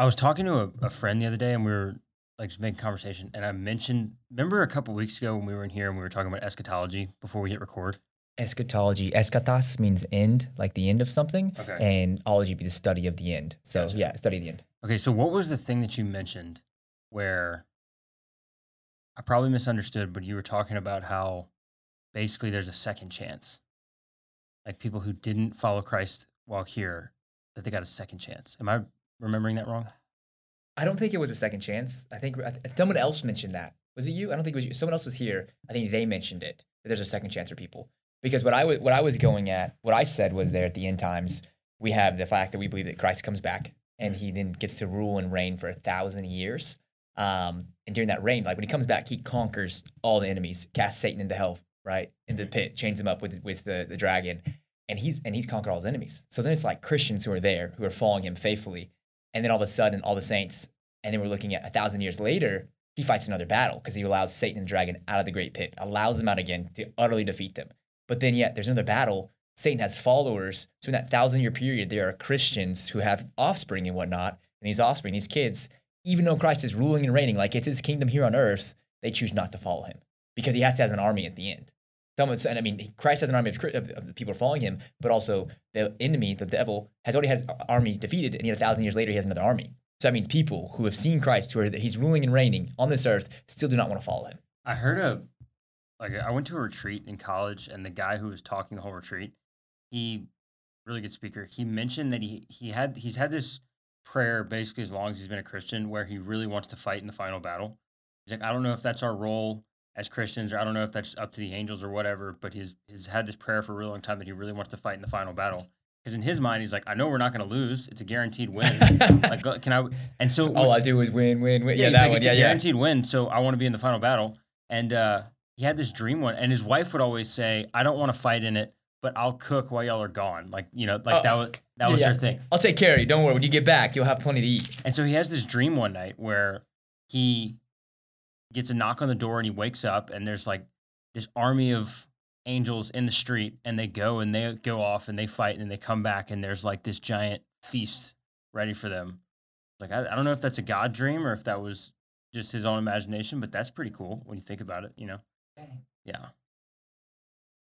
I was talking to a, a friend the other day, and we were like just making conversation, and I mentioned. Remember a couple weeks ago when we were in here and we were talking about eschatology before we hit record. Eschatology. Eschatos means end, like the end of something, Okay. and ology be the study of the end. So Gotcha. yeah, study of the end. Okay, so what was the thing that you mentioned where I probably misunderstood, but you were talking about how basically there's a second chance. Like people who didn't follow Christ while here, that they got a second chance. Am I remembering that wrong? I don't think it was a second chance. I think someone else mentioned that. Was it you? I don't think it was you. Someone else was here. I think they mentioned it. There's a second chance for people. Because what I what I was going at, what I said was there at the end times, we have the fact that we believe that Christ comes back and he then gets to rule and reign for a thousand years. Um, and during that reign, like when he comes back, he conquers all the enemies, casts Satan into hell, right, into the pit, chains him up with with the, the dragon, and he's and he's conquered all his enemies. So then it's like Christians who are there who are following him faithfully, and then all of a sudden, all the saints, and then we're looking at a thousand years later, he fights another battle because he allows Satan and dragon out of the great pit, allows them out again to utterly defeat them. But then yet there's another battle. Satan has followers. So in that thousand year period, there are Christians who have offspring and whatnot. And these offspring, these kids, even though Christ is ruling and reigning, like it's his kingdom here on earth, they choose not to follow him because he has to have an army at the end. Someone, and I mean, Christ has an army of, of, of the people following him, but also the enemy, the devil, has already had his army defeated, and yet a thousand years later, he has another army. So that means people who have seen Christ, who are that he's ruling and reigning on this earth, still do not want to follow him. I heard a like I went to a retreat in college, and the guy who was talking the whole retreat, he really good speaker. He mentioned that he he had he's had this prayer basically as long as he's been a Christian, where he really wants to fight in the final battle. He's like, I don't know if that's our role as Christians, or I don't know if that's up to the angels or whatever. But he's he's had this prayer for a really long time that he really wants to fight in the final battle. Because in his mind, he's like, I know we're not going to lose. It's a guaranteed win. like, uh, can I? And so All I do is win, win, win. Yeah, he's that like, one. It's Yeah, a yeah. guaranteed win, so I want to be in the final battle. And uh, he had this dream one, and his wife would always say, "I don't want to fight in it, but I'll cook while y'all are gone." Like you know, like Oh, that was that yeah, was yeah. her thing. I'll take care of you. Don't worry. When you get back, you'll have plenty to eat. And so he has this dream one night where he gets a knock on the door, and he wakes up, and there's like this army of angels in the street, and they go and they go off and they fight, and they come back, and there's like this giant feast ready for them. Like I, I don't know if that's a God dream or if that was just his own imagination, but that's pretty cool when you think about it. You know? Yeah.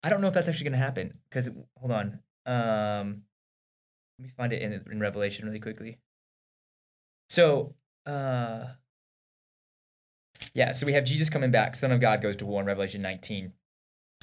I don't know if that's actually going to happen because hold on. Um, let me find it in in Revelation really quickly. So, uh, yeah, so we have Jesus coming back. Son of God goes to war in Revelation 19.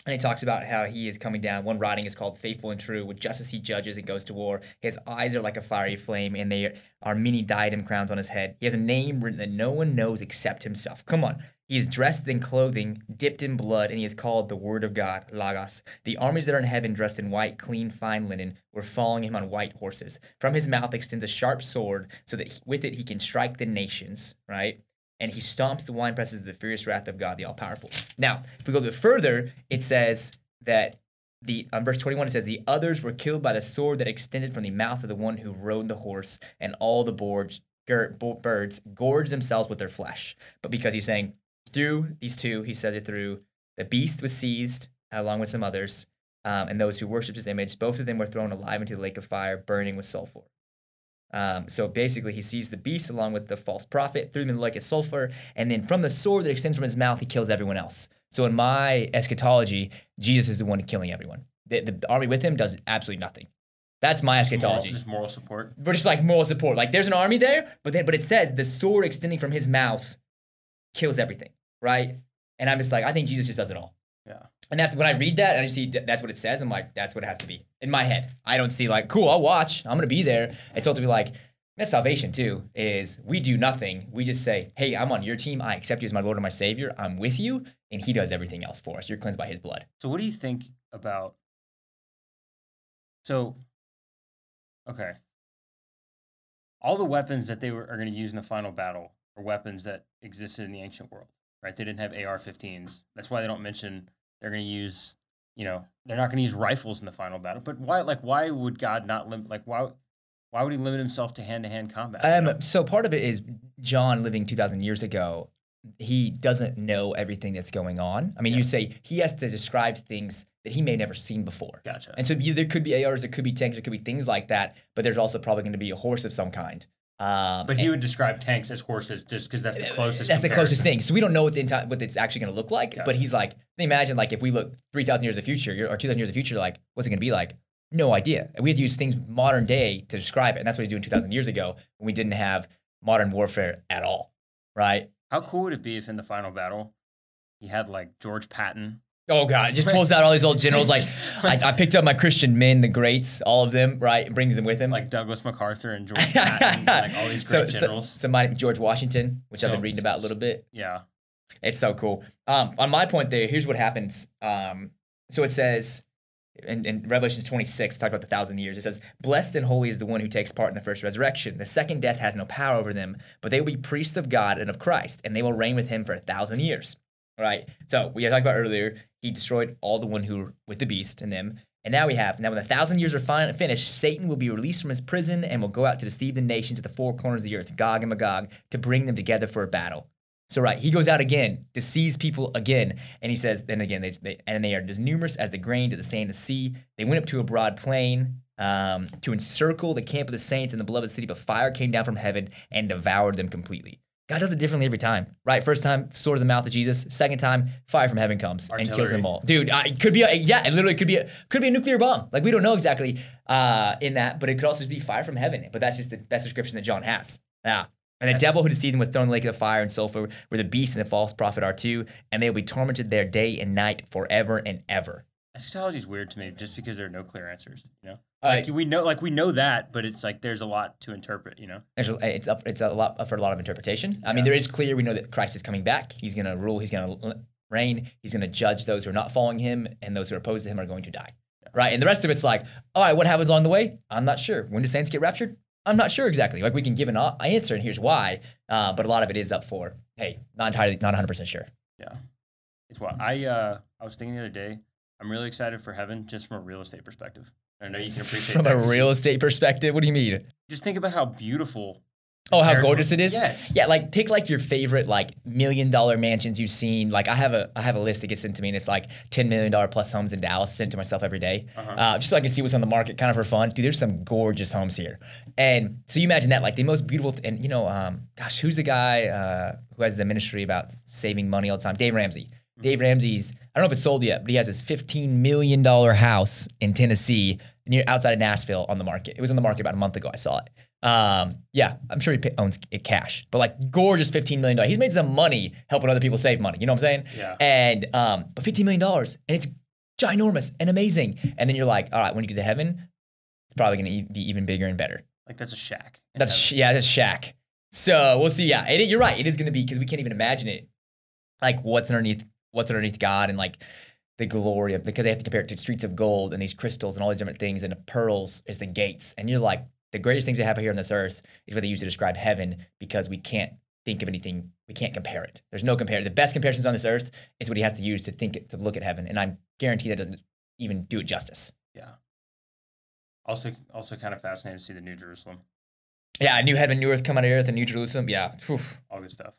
And he talks about how he is coming down. One writing is called Faithful and True. With justice he judges and goes to war. His eyes are like a fiery flame, and they are many diadem crowns on his head. He has a name written that no one knows except himself. Come on. He is dressed in clothing, dipped in blood, and he is called the Word of God, Logos. The armies that are in heaven, dressed in white, clean, fine linen, were following him on white horses. From his mouth extends a sharp sword, so that he- with it he can strike the nations, right? And he stomps the winepresses of the furious wrath of God, the all powerful. Now, if we go a bit further, it says that the on verse 21 it says the others were killed by the sword that extended from the mouth of the one who rode the horse and all the boards, birds gorged themselves with their flesh but because he's saying through these two he says it through the beast was seized along with some others um, and those who worshipped his image both of them were thrown alive into the lake of fire burning with sulfur um, so basically, he sees the beast along with the false prophet, threw them in the lake of sulfur, and then from the sword that extends from his mouth, he kills everyone else. So in my eschatology, Jesus is the one killing everyone. The, the army with him does absolutely nothing. That's my Moral, eschatology. just moral support. We're just like moral support. Like there's an army there, but then but it says the sword extending from his mouth kills everything, right? And I'm just like, I think Jesus just does it all. Yeah. And that's when I read that and I see that's what it says. I'm like, that's what it has to be in my head. I don't see like, cool, I'll watch. I'm gonna be there. It's told to be like, that's salvation too. Is we do nothing. We just say, hey, I'm on your team. I accept you as my Lord and my Savior. I'm with you, and He does everything else for us. You're cleansed by His blood. So what do you think about? So, okay. All the weapons that they were, are going to use in the final battle are weapons that existed in the ancient world, right? They didn't have AR-15s. That's why they don't mention they're going to use, you know, they're not going to use rifles in the final battle. But why, like, why would God not limit? Like, why, why would He limit Himself to hand-to-hand combat? you know? Um, so part of it is John living 2,000 years ago. He doesn't know everything that's going on. I mean, Yeah. you say he has to describe things that he may never seen before. Gotcha. And so you, there could be ARs, there could be tanks, there could be things like that, but there's also probably going to be a horse of some kind. Um, But he and- would describe tanks as horses just because that's the closest. That's the closest thing. So we don't know what the entire what it's actually going to look like. But he's like, imagine like if we look three thousand years in the future or two thousand years in the future, like what's it going to be like? No idea. And we have to use things modern day to describe it, and that's what he's doing two thousand years ago when we didn't have modern warfare at all, right? How cool would it be if in the final battle he had like George Patton? Oh god, it just pulls out all these old generals. Like I, I picked up my Christian men, the greats, all of them, right? And brings them with him. like Douglas MacArthur and George Patton, like all these great so, generals. somebody, George Washington, which I've been reading about a little bit. yeah, It's so cool. Um, on my point there, here's what happens. Um, so it says in, in Revelation 26, talk about the thousand years. It says, Blessed and holy is the one who takes part in the first resurrection. The second death has no power over them, but they will be priests of God and of Christ, and they will reign with him for a thousand years. Right. So we talked about earlier, he destroyed all the one who were with the beast and them. And now we have, now when the thousand years are fin- finished, Satan will be released from his prison and will go out to deceive the nations at the four corners of the earth, Gog and Magog, to bring them together for a battle. So right, he goes out again, deceives people again, and he says, then again, they, they and they are as numerous as the grain to the sand of the sea. They went up to a broad plain um, to encircle the camp of the saints in the beloved city, but fire came down from heaven and devoured them completely. God does it differently every time, right? First time, sword of the mouth of Jesus. Second time, fire from heaven comes and kills them all. Dude, uh, it could be, a, yeah, it literally could be, a, could be a nuclear bomb. Like we don't know exactly uh, in that, but it could also be fire from heaven. But that's just the best description that John has. Yeah. And the Yeah. devil who deceived them was thrown in the lake of fire and sulfur, where the beast and the false prophet are too, and they will be tormented there day and night forever and ever. eschatology is weird to me just because there are no clear answers. You know, Like we know, like we know that, but it's like there's a lot to interpret. You know, It's up. It's a lot up for a lot of interpretation. I mean, there is clear. We know that Christ is coming back. He's going to rule. He's going to reign. He's going to judge those who are not following him, and those who are opposed to him are going to die. Yeah. Right. And the rest of it's like, all right, what happens along the way? I'm not sure. When do saints get raptured? I'm not sure exactly. Like we can give an answer, and here's why. Uh, but a lot of it is up for, hey, not entirely, not 100 percent sure. yeah, it's what I uh I was thinking the other day. I'm really excited for heaven just from a real estate perspective. I know you can appreciate From a real estate perspective, what do you mean? Just think about how beautiful. Oh, how gorgeous it is! Yes. Yeah, like pick like your favorite like million dollar mansions you've seen. Like I have a I have a list that gets sent to me, and it's like ten million dollar plus homes in Dallas sent to myself every day, Uh-huh. uh, just so I can see what's on the market, kind of for fun. Dude, there's some gorgeous homes here, and so you imagine that like the most beautiful. Th- and you know, um, gosh, who's the guy uh, who has the ministry about saving money all the time? Dave Ramsey. Dave Ramsey's. I don't know if it's sold yet, but he has his fifteen million dollar house in Tennessee, near outside of Nashville, on the market. It was on the market about a month ago. I saw it. Um, yeah, I'm sure he pa- owns it cash, but like gorgeous $15 million. He's made some money helping other people save money. You know what I'm saying? Yeah. And, um, but $15 million and it's ginormous and amazing. And then you're like, all right, when you get to heaven, it's probably going to be even bigger and better. Like that's a shack. That's, sh- yeah, that's a shack. So we'll see. Yeah. It, you're right. It is going to be, cause we can't even imagine it. Like what's underneath, what's underneath God and like the glory of, because they have to compare it to streets of gold and these crystals and all these different things. And the pearls is the gates. And you're like, the greatest things that happen here on this earth is what they use to describe heaven because we can't think of anything. We can't compare it. There's no compare. The best comparisons on this earth is what he has to use to think it, to look at heaven. And I'm guaranteed that doesn't even do it justice. Yeah. Also, also kind of fascinating to see the New Jerusalem. Yeah, a new heaven, new earth come out of earth, and New Jerusalem. Yeah. Whew. All good stuff.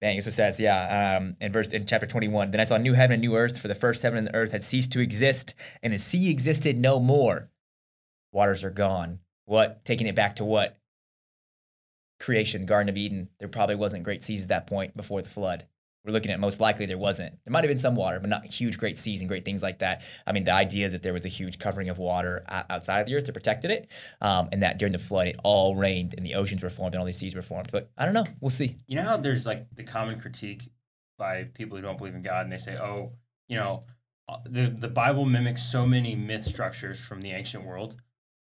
Dang, what it says. Yeah, um, in verse in chapter twenty-one. Then I saw a new heaven and new earth, for the first heaven and the earth had ceased to exist, and the sea existed no more. Waters are gone. What? Taking it back to what? Creation, Garden of Eden. There probably wasn't great seas at that point before the flood. We're looking at most likely there wasn't. There might have been some water, but not huge, great seas and great things like that. I mean, the idea is that there was a huge covering of water outside of the earth that protected it, um, and that during the flood it all rained and the oceans were formed and all these seas were formed. But I don't know. We'll see. You know how there's like the common critique by people who don't believe in God, and they say, "Oh, you know, uh, the the Bible mimics so many myth structures from the ancient world."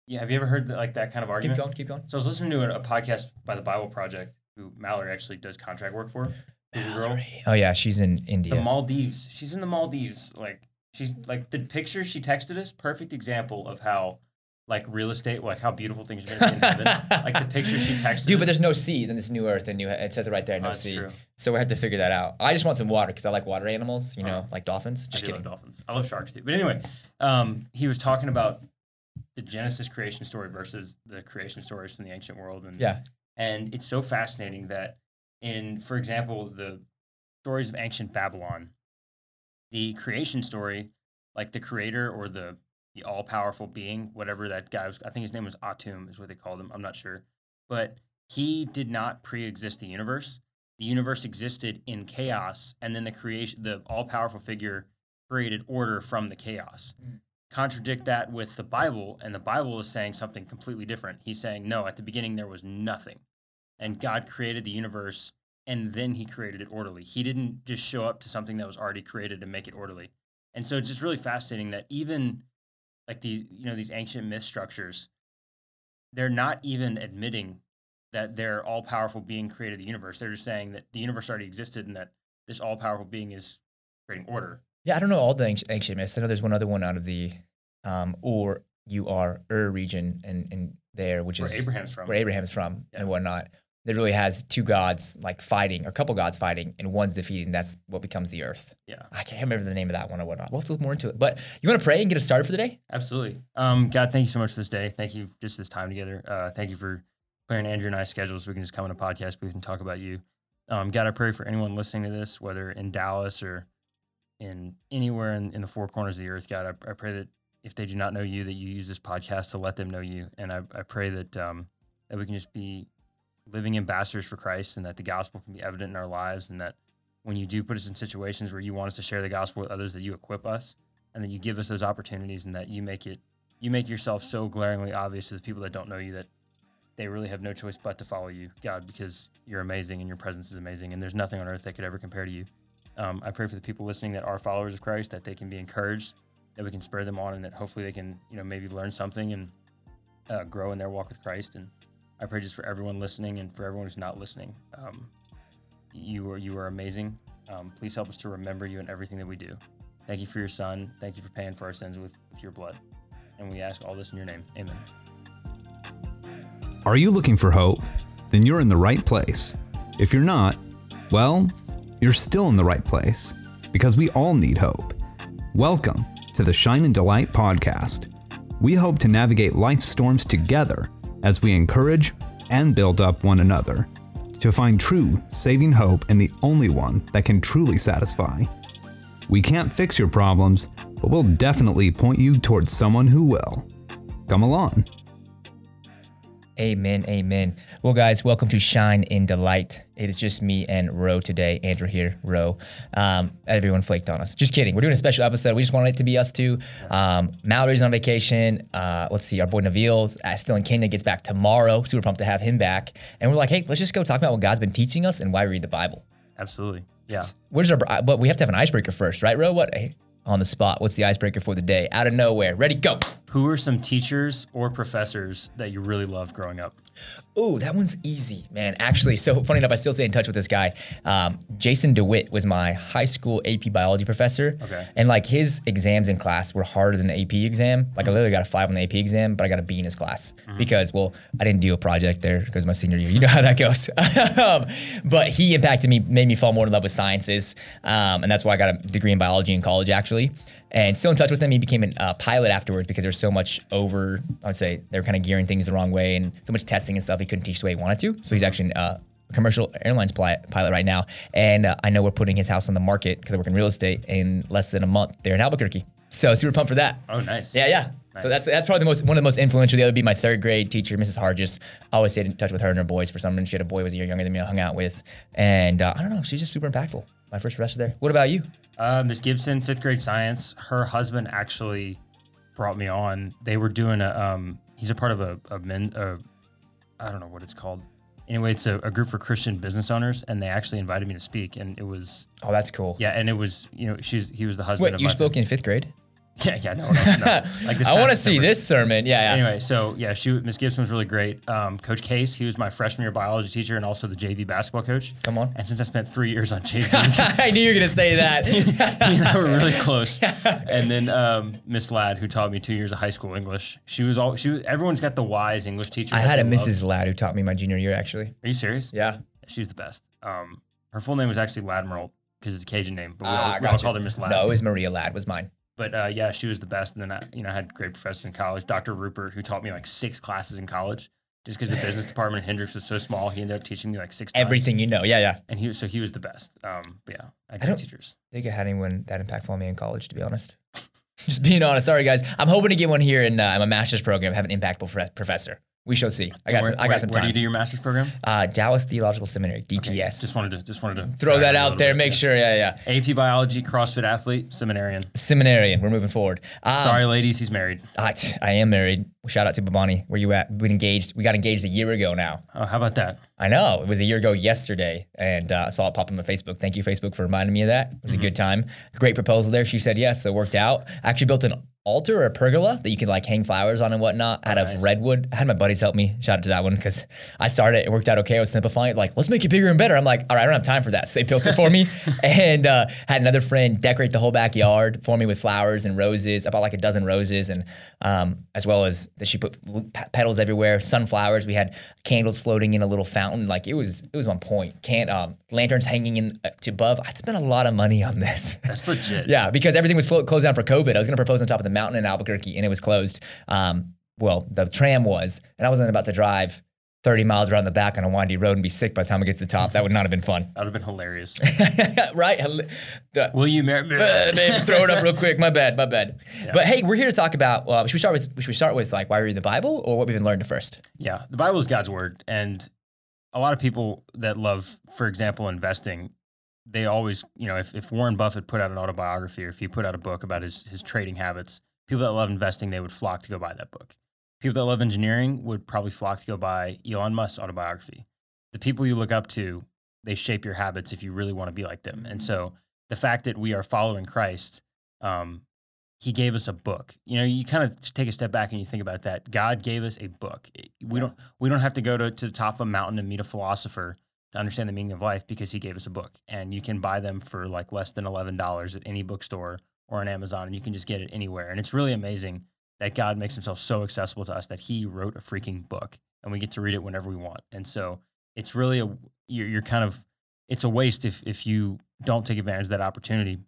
Yeah, have you ever heard that, like that kind of argument? Keep going. Keep going. So I was listening to a, a podcast by the Bible Project, who Mallory actually does contract work for. Google girl. Oh yeah, she's in India. The Maldives. She's in the Maldives. Like she's like the picture she texted us. Perfect example of how like real estate, like how beautiful things are gonna be in heaven. like the picture she texted. Dude, but there's no sea in this new earth and new. It says it right there, Oh, no that's sea. true. So we have to figure that out. I just want some water because I like water animals. You know, Uh-huh. like dolphins. I Just do kidding. love dolphins. I love sharks too. But anyway, um, he was talking about the Genesis creation story versus the creation stories from the ancient world, and Yeah. and it's so fascinating that in, for example, the stories of ancient Babylon, the creation story, like the creator or the the all powerful being, whatever that guy was, I think his name was Atum, is what they called him. I'm not sure, but he did not pre-exist the universe. The universe existed in chaos, and then the creation, the all-powerful figure created order from the chaos. Mm. Contradict that with the Bible, and the Bible is saying something completely different. He's saying, no, at the beginning there was nothing, and God created the universe, and then He created it orderly. He didn't just show up to something that was already created and make it orderly. And so it's just really fascinating that even like these, you know, these ancient myth structures, they're not even admitting that their all powerful being created the universe. They're just saying that the universe already existed and that this all powerful being is creating order. Yeah, I don't know all the ancient, myths. I know there's one other one out of the um, Ur, U R Ur region and and there, which Where is Abraham's from. where Abraham's from Yeah. and whatnot. That really has two gods like fighting, or a couple gods fighting, and one's defeating. that's what becomes the earth. Yeah, I can't remember the name of that one or whatnot. We'll have to look more into it. But you want to pray and get us started for the day? absolutely. Um, God, thank you so much for this day. Thank you just this time together. Uh, thank you for clearing Andrew and I's schedules so we can just come on a podcast booth and talk about you. Um, God, I pray for anyone listening to this, whether in Dallas or in anywhere in, in the four corners of the earth, God, I, I pray that if they do not know you, that you use this podcast to let them know you. And I, I pray that um, that we can just be living ambassadors for Christ and that the gospel can be evident in our lives and that when you do put us in situations where you want us to share the gospel with others, that you equip us and that you give us those opportunities and that you make it you make yourself so glaringly obvious to the people that don't know you that they really have no choice but to follow you, God, because you're amazing and your presence is amazing, and there's nothing on earth that could ever compare to you. Um, I pray for the people listening that are followers of Christ that they can be encouraged, that we can spur them on, and that hopefully they can, you know, maybe learn something and uh, grow in their walk with Christ. And I pray just for everyone listening and for everyone who's not listening. Um, you are you are amazing. Um, please help us to remember you in everything that we do. Thank you for your Son. Thank you for paying for our sins with, with your blood. And we ask all this in your name. Amen. Are you looking for hope? Then you're in the right place. If you're not, well, you're still in the right place because we all need hope. Welcome to the Shine and Delight podcast. We hope to navigate life's storms together as we encourage and build up one another to find true saving hope in the only one that can truly satisfy. We can't fix your problems, but we'll definitely point you towards someone who will. Come along. Amen. Amen. Well, guys, welcome to Shine in Delight. It is just me and Ro today. Andrew here, Ro. Um, everyone flaked on us. Just kidding. We're doing a special episode. We just wanted it to be us two. Um, Mallory's on vacation. Uh, let's see. Our boy Naveel's uh, still in Kenya. Gets back tomorrow. Super pumped to have him back. And we're like, hey, let's just go talk about what God's been teaching us and why we read the Bible. Absolutely. Yeah. Where's our? uh, But we have to have an icebreaker first, right, Ro? What? Hey, on the spot. What's the icebreaker for the day? Out of nowhere. Ready? Go. Who are some teachers or professors that you really loved growing up? Oh, that one's easy, man. Actually, so funny enough, I still stay in touch with this guy. Um, Jason DeWitt was my high school AP biology professor. Okay. And like his exams in class were harder than the AP exam. Like I literally got a five on the AP exam, but I got a B in his class because, well, I didn't do a project there because my senior year. You know how that goes. um, but he impacted me, made me fall more in love with sciences, um, and that's why I got a degree in biology in college, actually. And still in touch with him. He became a uh, pilot afterwards because there's so much over. I would say they were kind of gearing things the wrong way and so much testing and stuff. He couldn't teach the way he wanted to. So he's actually uh, a commercial airlines pilot right now. And uh, I know we're putting his house on the market because I work in real estate in less than a month there in Albuquerque. So super pumped for that. Oh, nice. Yeah, yeah. Nice. So that's that's probably the most one of the most influential. The other would be my third grade teacher, Mrs. Hargis. I always stayed in touch with her and her boys for some reason. She had a boy who was a year younger than me. I hung out with, and uh, I don't know. She's just super impactful. My first professor there. What about you? Uh, Miss Gibson, fifth grade science. Her husband actually brought me on. They were doing a. Um, he's a part of a, a men. A, I don't know what it's called. Anyway, it's a, a group for Christian business owners, and they actually invited me to speak, and it was Oh, that's cool. yeah, and it was you know she's he was the husband. Wait, of you spoke in fifth grade? Yeah, yeah, no, no, no. Like this I want to see this sermon. Yeah, yeah. Anyway, so yeah, she Miss Gibson was really great. Um, coach Case, he was my freshman year biology teacher and also the JV basketball coach. Come on. And since I spent three years on JV, I knew you were gonna say that. he and I were really close. And then um, Miss Ladd, who taught me two years of high school English, she was all she. Was, everyone's got the wise English teacher. I had a they love. Mrs. Ladd who taught me my junior year. Actually. Are you serious? Yeah. She's the best. Um, her full name was actually Ladmiral because it's a Cajun name, but we, Ah, all, we all called her Miss Ladd. No, it was Maria Ladd. Was mine. But uh, yeah, she was the best. And then I, you know, I had great professors in college. Dr. Rupert, who taught me like six classes in college, just because the business department at Hendrix was so small, he ended up teaching me like six. times. Everything you know. Yeah, yeah. And he was so he was the best. Um, but yeah, I had I don't- teachers. I think I had anyone that impactful on me in college, to be honest. Just being honest. Sorry, guys. I'm hoping to get one here in uh, my master's program, have an impactful professor. We shall see. I got where, some, I where- got some Where do you do your master's program? Uh, Dallas Theological Seminary, Okay, DTS. Just wanted to just wanted to Throw that out there. bit, Make yeah. sure. Yeah, yeah. AP biology, CrossFit athlete, seminarian. Seminarian. We're moving forward. Um, Sorry, ladies, he's married. I, I am married. Shout out to Babani. Where you at? We engaged. We got engaged a year ago now. Oh, how about that? I know it was a year ago yesterday, and uh, I saw it pop on Facebook. Thank you, Facebook, for reminding me of that. It was a good time. Great proposal there. She said yes, so it worked out. I actually built an altar or a pergola that you could like hang flowers on and whatnot out nice. of redwood. I had my buddies help me. Shout out to that one because I started. It worked out okay. I was simplifying it. Like, let's make it bigger and better. I'm like, all right, I don't have time for that. So they built it for me, and uh, had another friend decorate the whole backyard for me with flowers and roses. I bought like a dozen roses, and um, as well as that she put petals everywhere, sunflowers. We had candles floating in a little fountain. Like it was, it was on point. Can't um, lanterns hanging in uh, to above. I'd spent a lot of money on this. That's legit. Yeah, because everything was clo- closed down for COVID. I was going to propose on top of the mountain in Albuquerque, and it was closed. Um, well, the tram was, and I wasn't about to drive 30 miles around the back on a windy road and be sick by the time I get to the top. That would not have been fun. That would have been hilarious. right? Will you marry? uh, babe, throw it up real quick. My bad, my bad. But hey, we're here to talk about. Uh, should we start with? Should we start with like why we read the Bible or what we've been learning first? Yeah, the Bible is God's word, and a lot of people that love, for example, investing, they always, you know, if, if Warren Buffett put out an autobiography or if he put out a book about his his trading habits, people that love investing, they would flock to go buy that book. People that love engineering would probably flock to go buy Elon Musk's autobiography. The people you look up to, they shape your habits if you really want to be like them. And so the fact that we are following Christ, um, he gave us a book. You know, you kind of take a step back and you think about that. God gave us a book. We don't we don't have to go to, to the top of a mountain and meet a philosopher to understand the meaning of life because he gave us a book. And you can buy them for like less than eleven dollars at any bookstore or on Amazon, and you can just get it anywhere. And it's really amazing that God makes himself so accessible to us that he wrote a freaking book and we get to read it whenever we want. And so it's really a you're, you're kind of it's a waste if if you don't take advantage of that opportunity.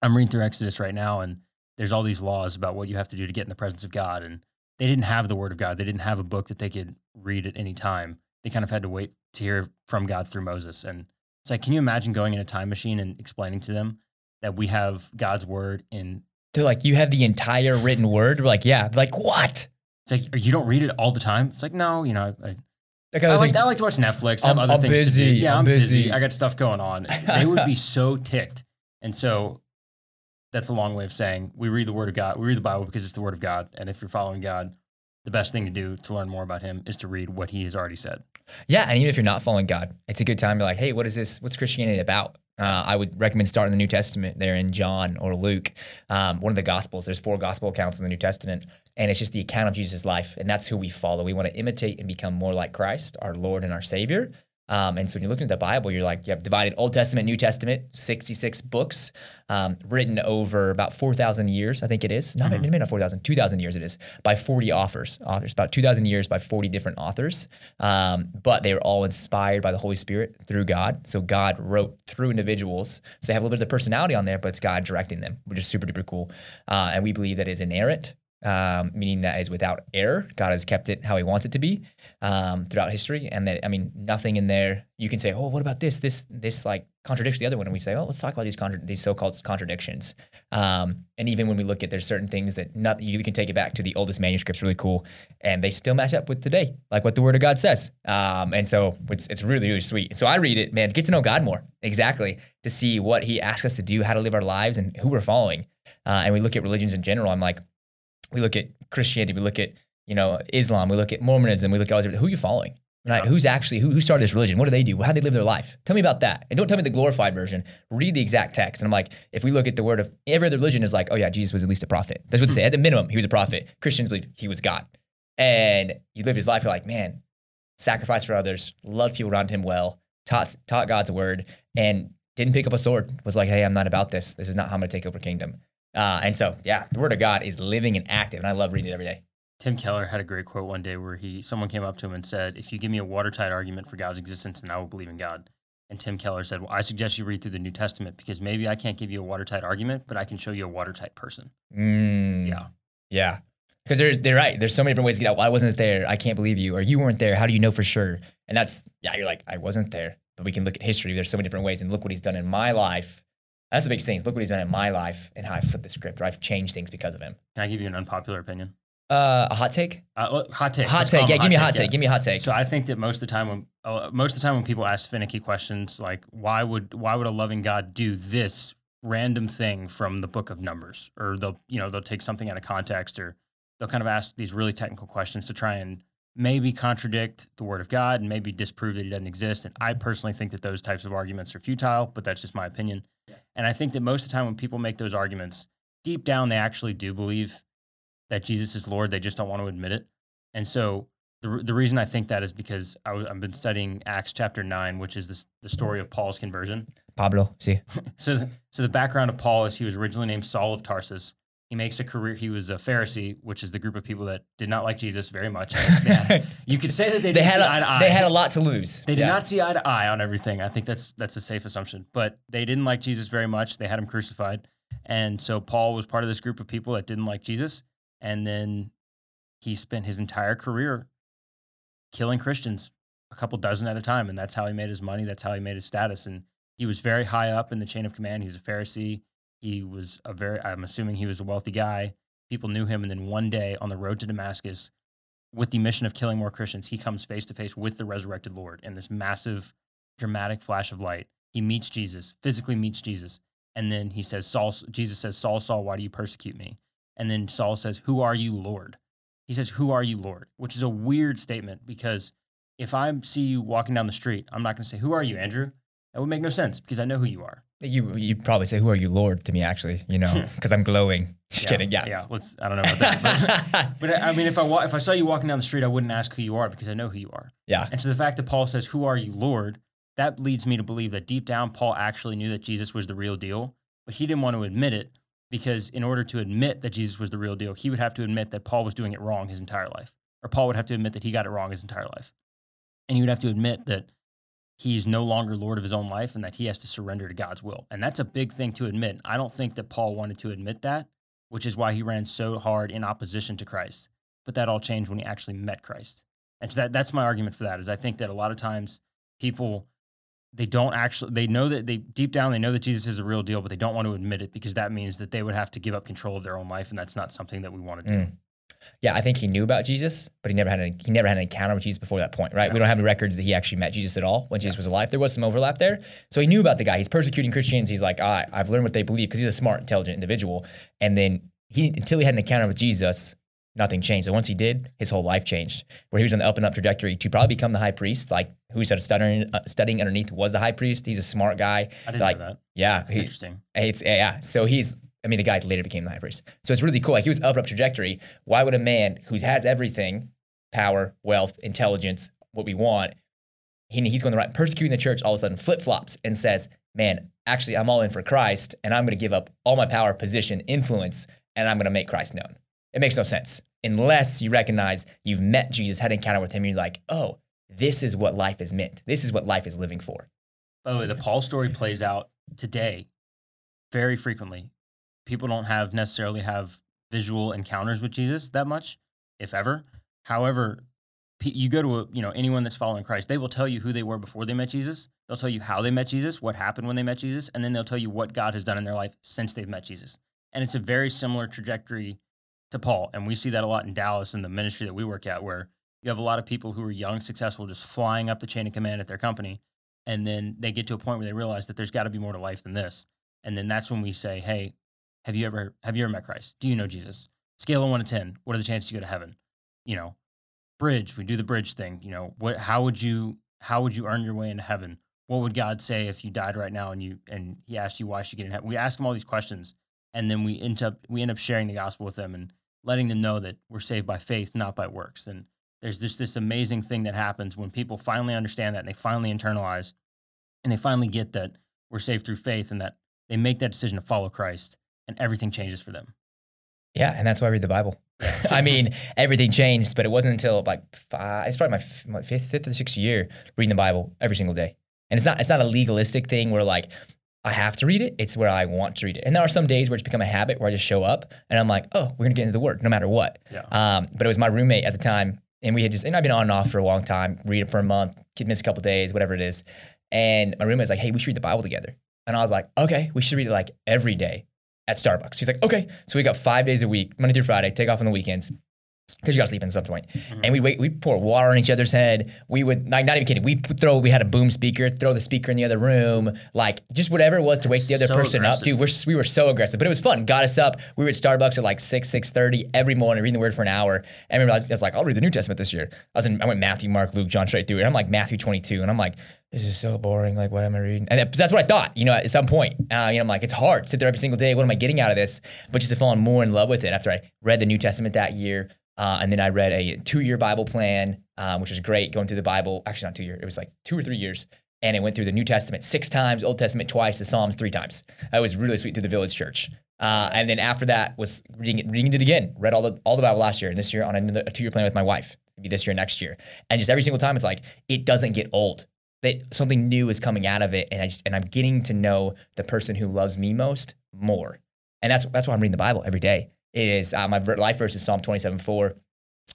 I'm reading through Exodus right now and there's all these laws about what you have to do to get in the presence of God. And they didn't have the word of God. They didn't have a book that they could read at any time. They kind of had to wait to hear from God through Moses. And it's like, can you imagine going in a time machine and explaining to them that we have God's word in They're like, you have the entire written word. We're like, yeah. They're like, what? it's like, you don't read it all the time. It's like, no, you know, I, Like, I like, I like to watch Netflix. I have I'm- other I'm things to do. Yeah, I'm I'm, busy. busy. I got stuff going on. They would be so ticked. And so that's a long way of saying we read the word of God. We read the Bible because it's the word of God. And if you're following God, the best thing to do to learn more about him is to read what he has already said. Yeah, and even if you're not following God, it's a good time to be like, hey, what is this? What's Christianity about? Uh, I would recommend starting the New Testament there in John or Luke, um, one of the Gospels. There's four Gospel accounts in the New Testament, and it's just the account of Jesus' life, and that's who we follow. We want to imitate and become more like Christ, our Lord and our Savior. Um, and so when you're looking at the Bible, you're like, you have divided Old Testament, New Testament, 66 books, um, written over about 4,000 years, I think it is. Not, maybe not 4,000, 2,000 years it is, by 40 authors. Authors, about 2,000 years by 40 different authors. Um, but they were all inspired by the Holy Spirit through God. So God wrote through individuals. So they have a little bit of their personality on there, but it's God directing them, which is super duper cool. Uh, and we believe that is inerrant. Um, meaning that is without error. God has kept it how He wants it to be um, throughout history, and that I mean, nothing in there. You can say, "Oh, what about this? This this like contradicts the other one," and we say, "Oh, let's talk about these contra- these so-called contradictions." Um, and even when we look at there's certain things that not you can take it back to the oldest manuscripts, really cool, and they still match up with today, like what the Word of God says. Um, and so it's it's really really sweet. So I read it, man, get to know God more exactly to see what He asks us to do, how to live our lives, and who we're following. Uh, and we look at religions in general. I'm like we look at Christianity, we look at you know Islam, we look at Mormonism, we look at all these, who are you following? Right? Yeah. Who's actually who, who started this religion? What do they do? How do they live their life? Tell me about that, and don't tell me the glorified version. Read the exact text. And I'm like, if we look at the word of every other religion, is like, oh yeah, Jesus was at least a prophet. That's what they hmm. say. At the minimum, he was a prophet. Christians believe he was God, and you live his life. You're like, man, sacrificed for others, loved people around him well, taught taught God's word, and didn't pick up a sword. Was like, hey, I'm not about this. This is not how I'm gonna take over kingdom. Uh, and so, yeah, the word of God is living and active, and I love reading it every day. Tim Keller had a great quote one day where he someone came up to him and said, "If you give me a watertight argument for God's existence, then I will believe in God." And Tim Keller said, "Well, I suggest you read through the New Testament because maybe I can't give you a watertight argument, but I can show you a watertight person." Mm, Yeah. yeah. Because there's, they're right. There's so many different ways to get out. Well, I wasn't there. I can't believe you. Or you weren't there. How do you know for sure? And that's, yeah, you're like, I wasn't there. But we can look at history. There's so many different ways. And look what he's done in my life. That's the biggest thing. Look what he's done in my life and how I flipped the script or I've changed things because of him. Can I give you an unpopular opinion? Uh, a hot take. Uh, well, hot take. Hot take. Yeah, give me a hot yeah. take. Give me a hot take. So I think that most of the time when uh, most of the time when people ask finicky questions like why would why would a loving God do this random thing from the book of Numbers or they'll you know they'll take something out of context or they'll kind of ask these really technical questions to try and maybe contradict the word of God and maybe disprove that he doesn't exist and I personally think that those types of arguments are futile but that's just my opinion. And I think that most of the time when people make those arguments deep down they actually do believe that Jesus is Lord they just don't want to admit it. And so the, the reason I think that is because I w- I've been studying Acts chapter 9, which is this, the story of Paul's conversion. Pablo. See. So, th- so the background of Paul is he was originally named Saul of Tarsus. He makes a career. He was a Pharisee, which is the group of people that did not like Jesus very much. Had- you could say that they, they had see a, eye to eye. they had a lot to lose. They did Yeah. not see eye to eye on everything. I think that's that's a safe assumption. But they didn't like Jesus very much. They had him crucified, and so Paul was part of this group of people that didn't like Jesus. And then he spent his entire career killing Christians, a couple dozen at a time, and that's how he made his money. That's how he made his status. And he was very high up in the chain of command. He was a Pharisee. He was a very. I'm assuming he was a wealthy guy. People knew him, and then one day on the road to Damascus, with the mission of killing more Christians, he comes face to face with the resurrected Lord in this massive, dramatic flash of light. He meets Jesus, physically meets Jesus, and then he says, "Saul." Jesus says, "Saul, Saul, why do you persecute me?" And then Saul says, "Who are you, Lord?" He says, "Who are you, Lord?" Which is a weird statement because if I see you walking down the street, I'm not going to say, "Who are you, Andrew?" That would make no sense because I know who you are. You you'd probably say, "Who are you, Lord?" to me, actually. You know, because I'm glowing. Just kidding. Yeah. yeah. Let's. I don't know about that. But, but I mean, if I wa- if I saw you walking down the street, I wouldn't ask who you are because I know who you are. yeah. And so the fact that Paul says, Who are you, Lord? That leads me to believe that deep down, Paul actually knew that Jesus was the real deal, but he didn't want to admit it because in order to admit that Jesus was the real deal, he would have to admit that Paul was doing it wrong his entire life. Or Paul would have to admit that he got it wrong his entire life. And he would have to admit that he's no longer Lord of his own life and that he has to surrender to God's will. And that's a big thing to admit. I don't think that Paul wanted to admit that, which is why he ran so hard in opposition to Christ. But that all changed when he actually met Christ. And so that, that's my argument for that is I think that a lot of times people they don't actually they know that they deep down they know that Jesus is a real deal, but they don't want to admit it because that means that they would have to give up control of their own life, and that's not something that we want to do. Mm. Yeah, I think he knew about Jesus, but he never had a, he never had an encounter with Jesus before that point, right? We don't have any records that he actually met Jesus at all when Jesus was alive. There was some overlap there, so he knew about the guy. He's persecuting Christians. He's like, ah, I've learned what they believe because he's a smart, intelligent individual. And then he until he had an encounter with Jesus, nothing changed. And once he did, his whole life changed. Where he was on the up and up trajectory to probably become the high priest. Like who he started studying, uh, studying underneath was the high priest. He's a smart guy. I didn't like, know that. Yeah, he- interesting. it's yeah. So he's I mean the guy later became the high priest. So it's really cool. Like he was up up trajectory. Why would a man who has everything, power, wealth, intelligence, what we want, he, he's going the right persecuting the church all of a sudden flip flops and says, Man, actually I'm all in for Christ and I'm gonna give up all my power, position, influence, and I'm gonna make Christ known. It makes no sense. Unless you recognize you've met Jesus, had an encounter with him, you're like, oh, this is what life is meant. This is what life is living for. By the way, the Paul story plays out today very frequently. People don't have necessarily have visual encounters with Jesus that much, if ever. However, you go to a, you know anyone that's following Christ, they will tell you who they were before they met Jesus. They'll tell you how they met Jesus, what happened when they met Jesus, and then they'll tell you what God has done in their life since they've met Jesus. And it's a very similar trajectory to Paul, and we see that a lot in Dallas in the ministry that we work at, where you have a lot of people who are young, successful, just flying up the chain of command at their company, and then they get to a point where they realize that there's got to be more to life than this, and then that's when we say, "Hey, have you ever have you ever met Christ? Do you know Jesus? Scale of one to ten, what are the chances you go to heaven? You know, bridge. We do the bridge thing. You know, what? How would you how would you earn your way into heaven? What would God say if you died right now and you and He asked you why you should get in heaven? We ask them all these questions, and then we end up we end up sharing the gospel with them and letting them know that we're saved by faith, not by works. And there's just this amazing thing that happens when people finally understand that and they finally internalize and they finally get that we're saved through faith and that they make that decision to follow Christ and everything changes for them. Yeah, and that's why I read the Bible. I mean, everything changed, but it wasn't until like five, it's probably my, my fifth, fifth or sixth year reading the Bible every single day. And it's not it's not a legalistic thing where like I have to read it. It's where I want to read it. And there are some days where it's become a habit where I just show up and I'm like, oh, we're gonna get into the Word no matter what. Yeah. Um, but it was my roommate at the time, and we had just and I've been on and off for a long time. Read it for a month, miss a couple days, whatever it is. And my roommate was like, hey, we should read the Bible together. And I was like, okay, we should read it like every day at Starbucks. He's like, okay. So we got five days a week, Monday through Friday, take off on the weekends. because you got to sleep in some point. Mm-hmm. And we wait, we pour water on each other's head. We would like not even kidding. We throw. We had a boom speaker. Throw the speaker in the other room. Like just whatever it was to wake the other so person up. Dude, we're, we were so aggressive, but it was fun. Got us up. We were at Starbucks at like six six thirty every morning, reading the Word for an hour. And I remember I was, I was like, I'll read the New Testament this year. I was in. I went Matthew, Mark, Luke, John straight through. And I'm like Matthew twenty two, and I'm like. This is so boring. Like, what am I reading? And that- that's what I thought. You know, at some point, uh, you know, I'm like, it's hard. To sit there every single day. What am I getting out of this? But just to fall more in love with it after I read the New Testament that year, uh, and then I read a two-year Bible plan, um, which was great. Going through the Bible, actually not two year, it was like two or three years, and it went through the New Testament six times, Old Testament twice, the Psalms three times. That was really sweet through the Village Church. Uh, and then after that was reading it, reading it again. Read all the all the Bible last year, and this year on another, a two-year plan with my wife. It'll be this year, next year, and just every single time, it's like it doesn't get old. That something new is coming out of it, and I just and I'm getting to know the person who loves me most more. And that's that's why I'm reading the Bible every day. Is uh, my life verse is Psalm 27 4.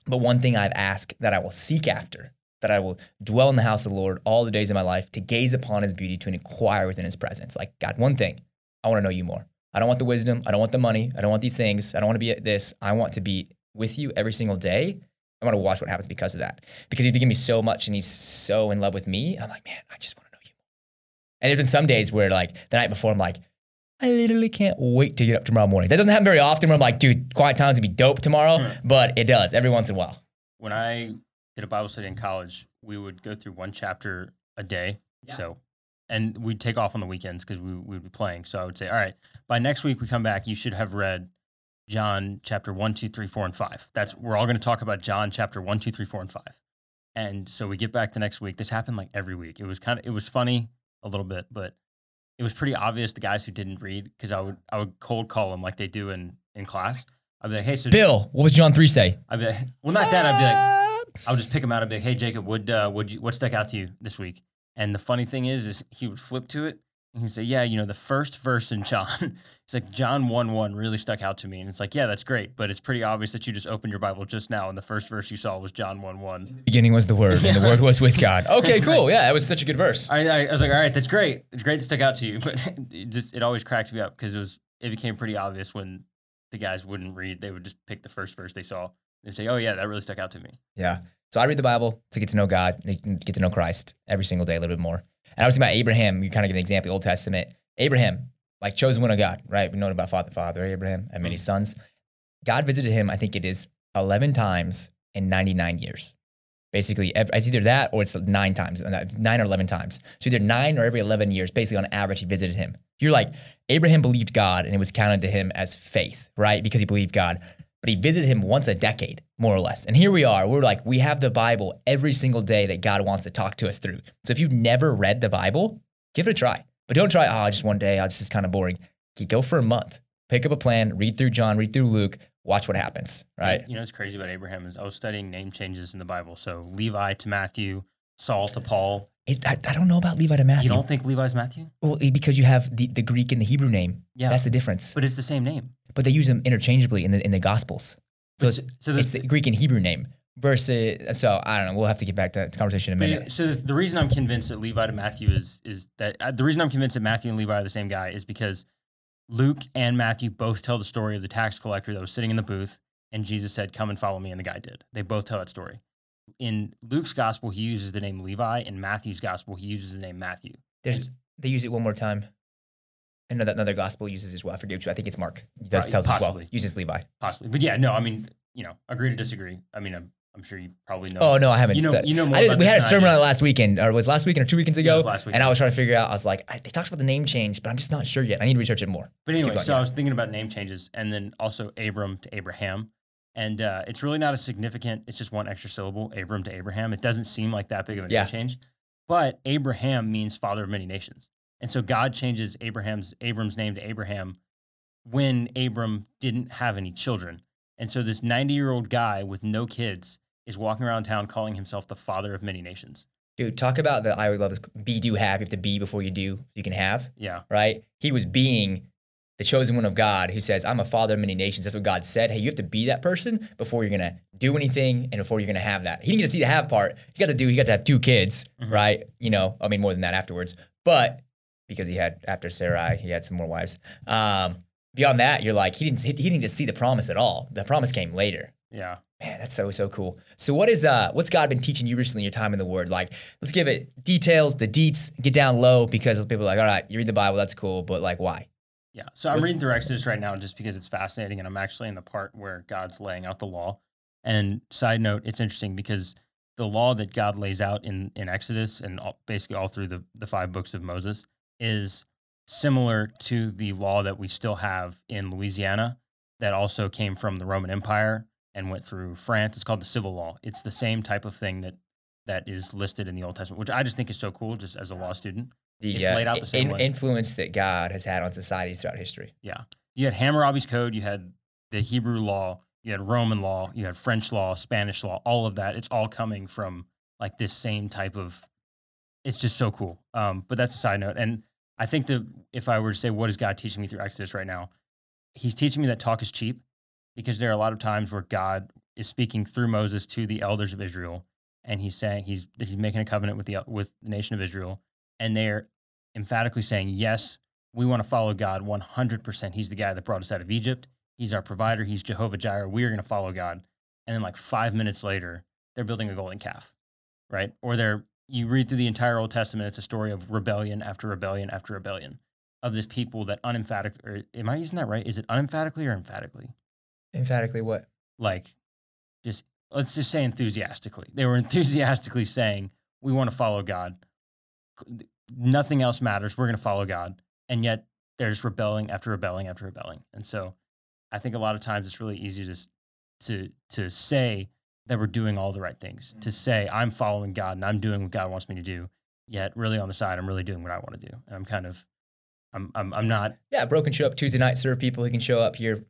But one thing I've asked that I will seek after, that I will dwell in the house of the Lord all the days of my life, to gaze upon his beauty, to inquire within his presence. Like, God, one thing, I want to know you more. I don't want the wisdom. I don't want the money. I don't want these things. I don't want to be at this. I want to be with you every single day. I want to watch what happens because of that. Because he's given me so much and he's so in love with me. I'm like, man, I just want to know you more. And there's been some days where, like, the night before, I'm like, I literally can't wait to get up tomorrow morning. That doesn't happen very often where I'm like, dude, quiet time's gonna be dope tomorrow, Hmm. but it does every once in a while. when I did a Bible study in college, we would go through one chapter a day. Yeah. So, and we'd take off on the weekends because we we would be playing. So I would say, all right, by next week we come back, you should have read John chapter one, two, three, four, and five. That's we're all going to talk about John chapter one, two, three, four, and five. And so we get back the next week. This happened like every week. It was kind of it was funny a little bit, but it was pretty obvious the guys who didn't read because I would I would cold call them like they do in in class. I'd be like, hey, so Bill, what was John 3 say? I'd be like, well, not that. I'd be like, I would just pick him out and be like, "Hey, Jacob, would uh, what you, what stuck out to you this week?" And the funny thing is, is he would flip to it and he'd say, "Yeah, you know, the first verse in John, he's like John one one really stuck out to me." And it's like, "Yeah, that's great, but it's pretty obvious that you just opened your Bible just now, and the first verse you saw was John one one." Beginning was the word, and the word was with God. Okay, cool. Yeah, that was such a good verse. I, I, I was like, "All right, that's great. It's great to stick out to you," but it just it always cracked me up because it was it became pretty obvious when the guys wouldn't read; they would just pick the first verse they saw and say, "Oh yeah, that really stuck out to me." Yeah. So I read the Bible to get to know God, get to know Christ every single day a little bit more. And I was thinking about Abraham. You kind of give an example, Old Testament. Abraham, like chosen one of God, right? We know about Father, Father Abraham and many sons. God visited him. I think it is eleven times in ninety nine years. Basically, it's either that or it's nine times, uh, nine or eleven times. So either nine or every eleven years, basically on average, he visited him. You're like Abraham believed God, and it was counted to him as faith, right? Because he believed God but he visited him once a decade, more or less. And here we are. We're like, we have the Bible every single day that God wants to talk to us through. So if you've never read the Bible, give it a try. But don't try, oh, just one day, oh, this is kind of boring. You go for a month. Pick up a plan, read through John, read through Luke, watch what happens, right? You know what's crazy about Abraham is I was studying name changes in the Bible. So Levi to Matthew, Saul to Paul. It, I, I don't know about Levi to Matthew. You don't think Levi's Matthew? well, because you have the, the Greek and the Hebrew name. Yeah. That's the difference. But, it's the same name. But they use them interchangeably in the in the Gospels. So it's, so the, it's the Greek and Hebrew name versus. So I don't know. We'll have to get back to that conversation in a minute. so the, the reason I'm convinced that Levi to Matthew is is that uh, the reason I'm convinced that Matthew and Levi are the same guy is because Luke and Matthew both tell the story of the tax collector that was sitting in the booth and Jesus said, "Come and follow me," and the guy did. They both tell that story. In Luke's gospel, he uses the name Levi. In Matthew's gospel, he uses the name Matthew. There's, they use it one more time. Another, another gospel uses as well. I forget which. I think it's Mark. He Right, tells as well. possibly. Uses Levi. Possibly, but yeah, no. I mean, you know, agree to disagree. I mean, I'm, I'm sure you probably know. Oh no, I haven't. you know, you know more I did, we had a sermon on it last weekend, or was last weekend or two weekends ago? was last and I was trying to figure out. I was like, I, they talked about the name change, but I'm just not sure yet. I need to research it more. But anyway, so yeah. I was thinking about name changes and then also Abram to Abraham. And uh, it's really not a significant, it's just one extra syllable, Abram to Abraham. It doesn't seem like that big of a Yeah. name change. But Abraham means father of many nations. And so God changes Abraham's Abram's name to Abraham when Abram didn't have any children. And so this 90 year old guy with no kids is walking around town calling himself the father of many nations. Dude, talk about the. I would love this. Be, do, have. You have to be before you do. You can have. Yeah. Right. He was being the chosen one of God who says, I'm a father of many nations. That's what God said. Hey, you have to be that person before you're going to do anything and before you're going to have that. He didn't get to see the have part. He got to do, he got to have two kids, Mhm. right? You know, I mean, more than that afterwards. But because he had, after Sarai, he had some more wives. Um, beyond that, you're like, he didn't, he didn't get to see the promise at all. The promise came later. Yeah. Man, that's so so cool. So what is uh what's God been teaching you recently in your time in the Word? Like, let's give it details, the deets, get down low because people are like, all right, you read the Bible, that's cool, but like, why? Yeah. So I'm reading through Exodus right now just because it's fascinating, and I'm actually in the part where God's laying out the law. And side note, it's interesting because the law that God lays out in in Exodus and all, basically all through the the five books of Moses is similar to the law that we still have in Louisiana that also came from the Roman Empire and went through France. It's called the civil law. It's the same type of thing that that is listed in the Old Testament, which I just think is so cool, just as a law student. The uh, laid out the same in- influence that God has had on societies throughout history. Yeah, you had Hammurabi's code, you had the Hebrew law, you had Roman law, you had French law, Spanish law, all of that. It's all coming from like this same type of. It's just so cool. Um, but that's a side note, and I think that if I were to say what is God teaching me through Exodus right now, He's teaching me that talk is cheap, because there are a lot of times where God is speaking through Moses to the elders of Israel, and He's saying He's He's making a covenant with the with the nation of Israel, and they're emphatically saying yes, we want to follow God 100%. He's the guy that brought us out of Egypt. He's our provider. He's Jehovah Jireh. We are going to follow God. And then, like five minutes later, they're building a golden calf, right? Or they're, you read through the entire Old Testament, it's a story of rebellion after rebellion after rebellion of this people that unemphatic, or am I using that right? Is it unemphatically or emphatically? Emphatically, what? Like, just, let's just say enthusiastically. They were enthusiastically saying, we want to follow God. Nothing else matters. We're going to follow God. And yet, they're just rebelling after rebelling after rebelling. And so I think a lot of times it's really easy to to to say that we're doing all the right things, to mm-hmm. say I'm following God and I'm doing what God wants me to do. Yet really on the side, I'm really doing what I want to do. And I'm kind of I'm I'm I'm not Yeah, bro can show up Tuesday night, serve people. He can show up here,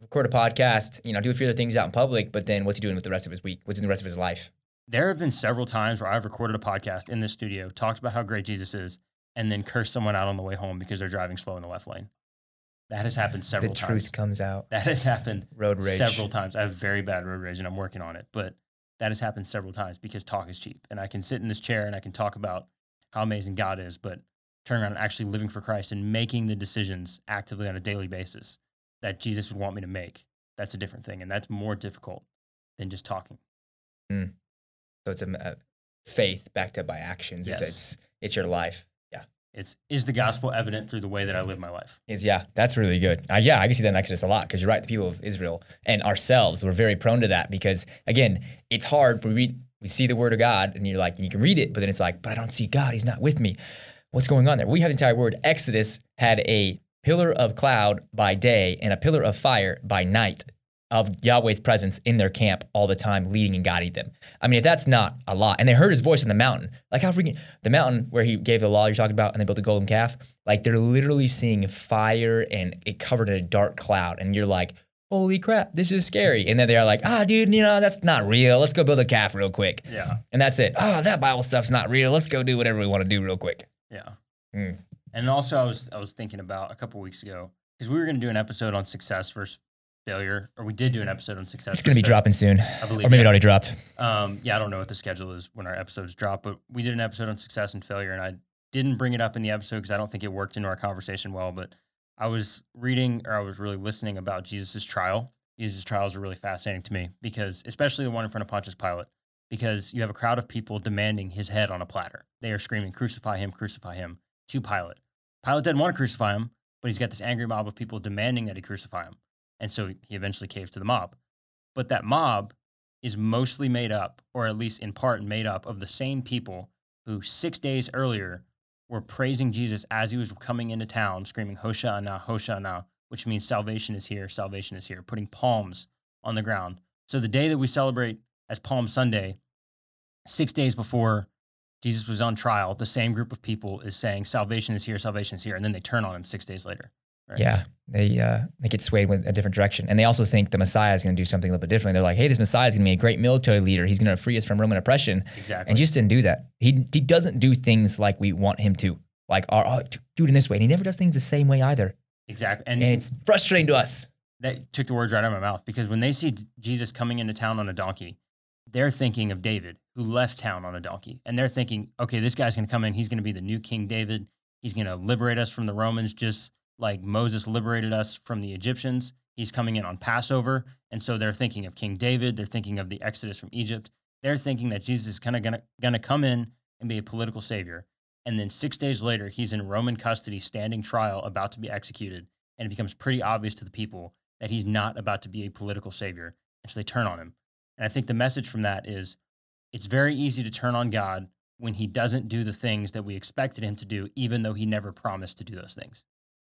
record a podcast, you know, do a few other things out in public. But then, what's he doing with the rest of his week? What's doing the rest of his life? There have been several times where I've recorded a podcast in this studio, talked about how great Jesus is, and then cursed someone out on the way home because they're driving slow in the left lane. That has happened several times. the times. truth comes out. That has happened Road rage. several times. I have very bad road rage and I'm working on it, but that has happened several times because talk is cheap. And I can sit in this chair and I can talk about how amazing God is, but turn around and actually living for Christ and making the decisions actively on a daily basis that Jesus would want me to make. That's a different thing. And that's more difficult than just talking. Mm. So it's a, a faith backed up by actions. It's, Yes. it's it's your life. Yeah. It's is the gospel evident through the way that I live my life? Is yeah, that's really good. Uh, yeah, I can see that in Exodus a lot because you're right. The people of Israel and ourselves we're very prone to that because again, it's hard. We read, we see the word of God, and you're like, you can read it, but then it's like, but I don't see God. He's not with me. What's going on there? We have the entire word. Exodus had a pillar of cloud by day and a pillar of fire by night of Yahweh's presence in their camp all the time, leading and guiding them. I mean, if that's not a lot, and they heard his voice in the mountain, like how freaking the mountain where he gave the law you're talking about, and they built a golden calf, like they're literally seeing fire and it covered in a dark cloud, and you're like, holy crap, this is scary. And then they're like, ah, dude, you know, that's not real. Let's go build a calf real quick. Yeah. And that's it. Oh, that Bible stuff's not real. Let's go do whatever we want to do real quick. Yeah. Mm. And also I was I was thinking about a couple weeks ago because we were going to do an episode on success versus failure, or we did do an episode on success. It's going to be dropping soon. I believe. Or maybe yeah. it already dropped. Um, yeah, I don't know what the schedule is when our episodes drop, but we did an episode on success and failure, and I didn't bring it up in the episode because I don't think it worked into our conversation well. But I was reading, or I was really listening about Jesus' trial. Jesus' trials are really fascinating to me because, especially the one in front of Pontius Pilate, because you have a crowd of people demanding his head on a platter. They are screaming, "Crucify him! Crucify him!" to Pilate. Pilate didn't want to crucify him, but he's got this angry mob of people demanding that he crucify him, and so he eventually caves to the mob. But that mob is mostly made up, or at least in part made up, of the same people who six days earlier were praising Jesus as he was coming into town, screaming, Hosha'ana, Hosha'ana, which means salvation is here, salvation is here, putting palms on the ground. So the day that we celebrate as Palm Sunday, six days before Jesus was on trial, the same group of people is saying, salvation is here, salvation is here. And then they turn on him six days later. Right? Yeah, they uh, they get swayed with a different direction, and they also think the Messiah is going to do something a little bit different. They're like, "Hey, this Messiah is going to be a great military leader. He's going to free us from Roman oppression." Exactly. And Jesus didn't do that. He he doesn't do things like we want him to, like, our oh, do it in this way. And he never does things the same way either. exactly. And it's frustrating to us. that took the words right out of my mouth because when they see Jesus coming into town on a donkey, they're thinking of David who left town on a donkey. And they're thinking, okay, this guy's going to come in. He's going to be the new King David. He's going to liberate us from the Romans just like Moses liberated us from the Egyptians. He's coming in on Passover. And so they're thinking of King David. They're thinking of the Exodus from Egypt. They're thinking that Jesus is kind of gonna gonna come in and be a political savior. And then six days later, he's in Roman custody, standing trial, about to be executed. And it becomes pretty obvious to the people that he's not about to be a political savior. And so they turn on him. And I think the message from that is it's very easy to turn on God when he doesn't do the things that we expected him to do, even though he never promised to do those things.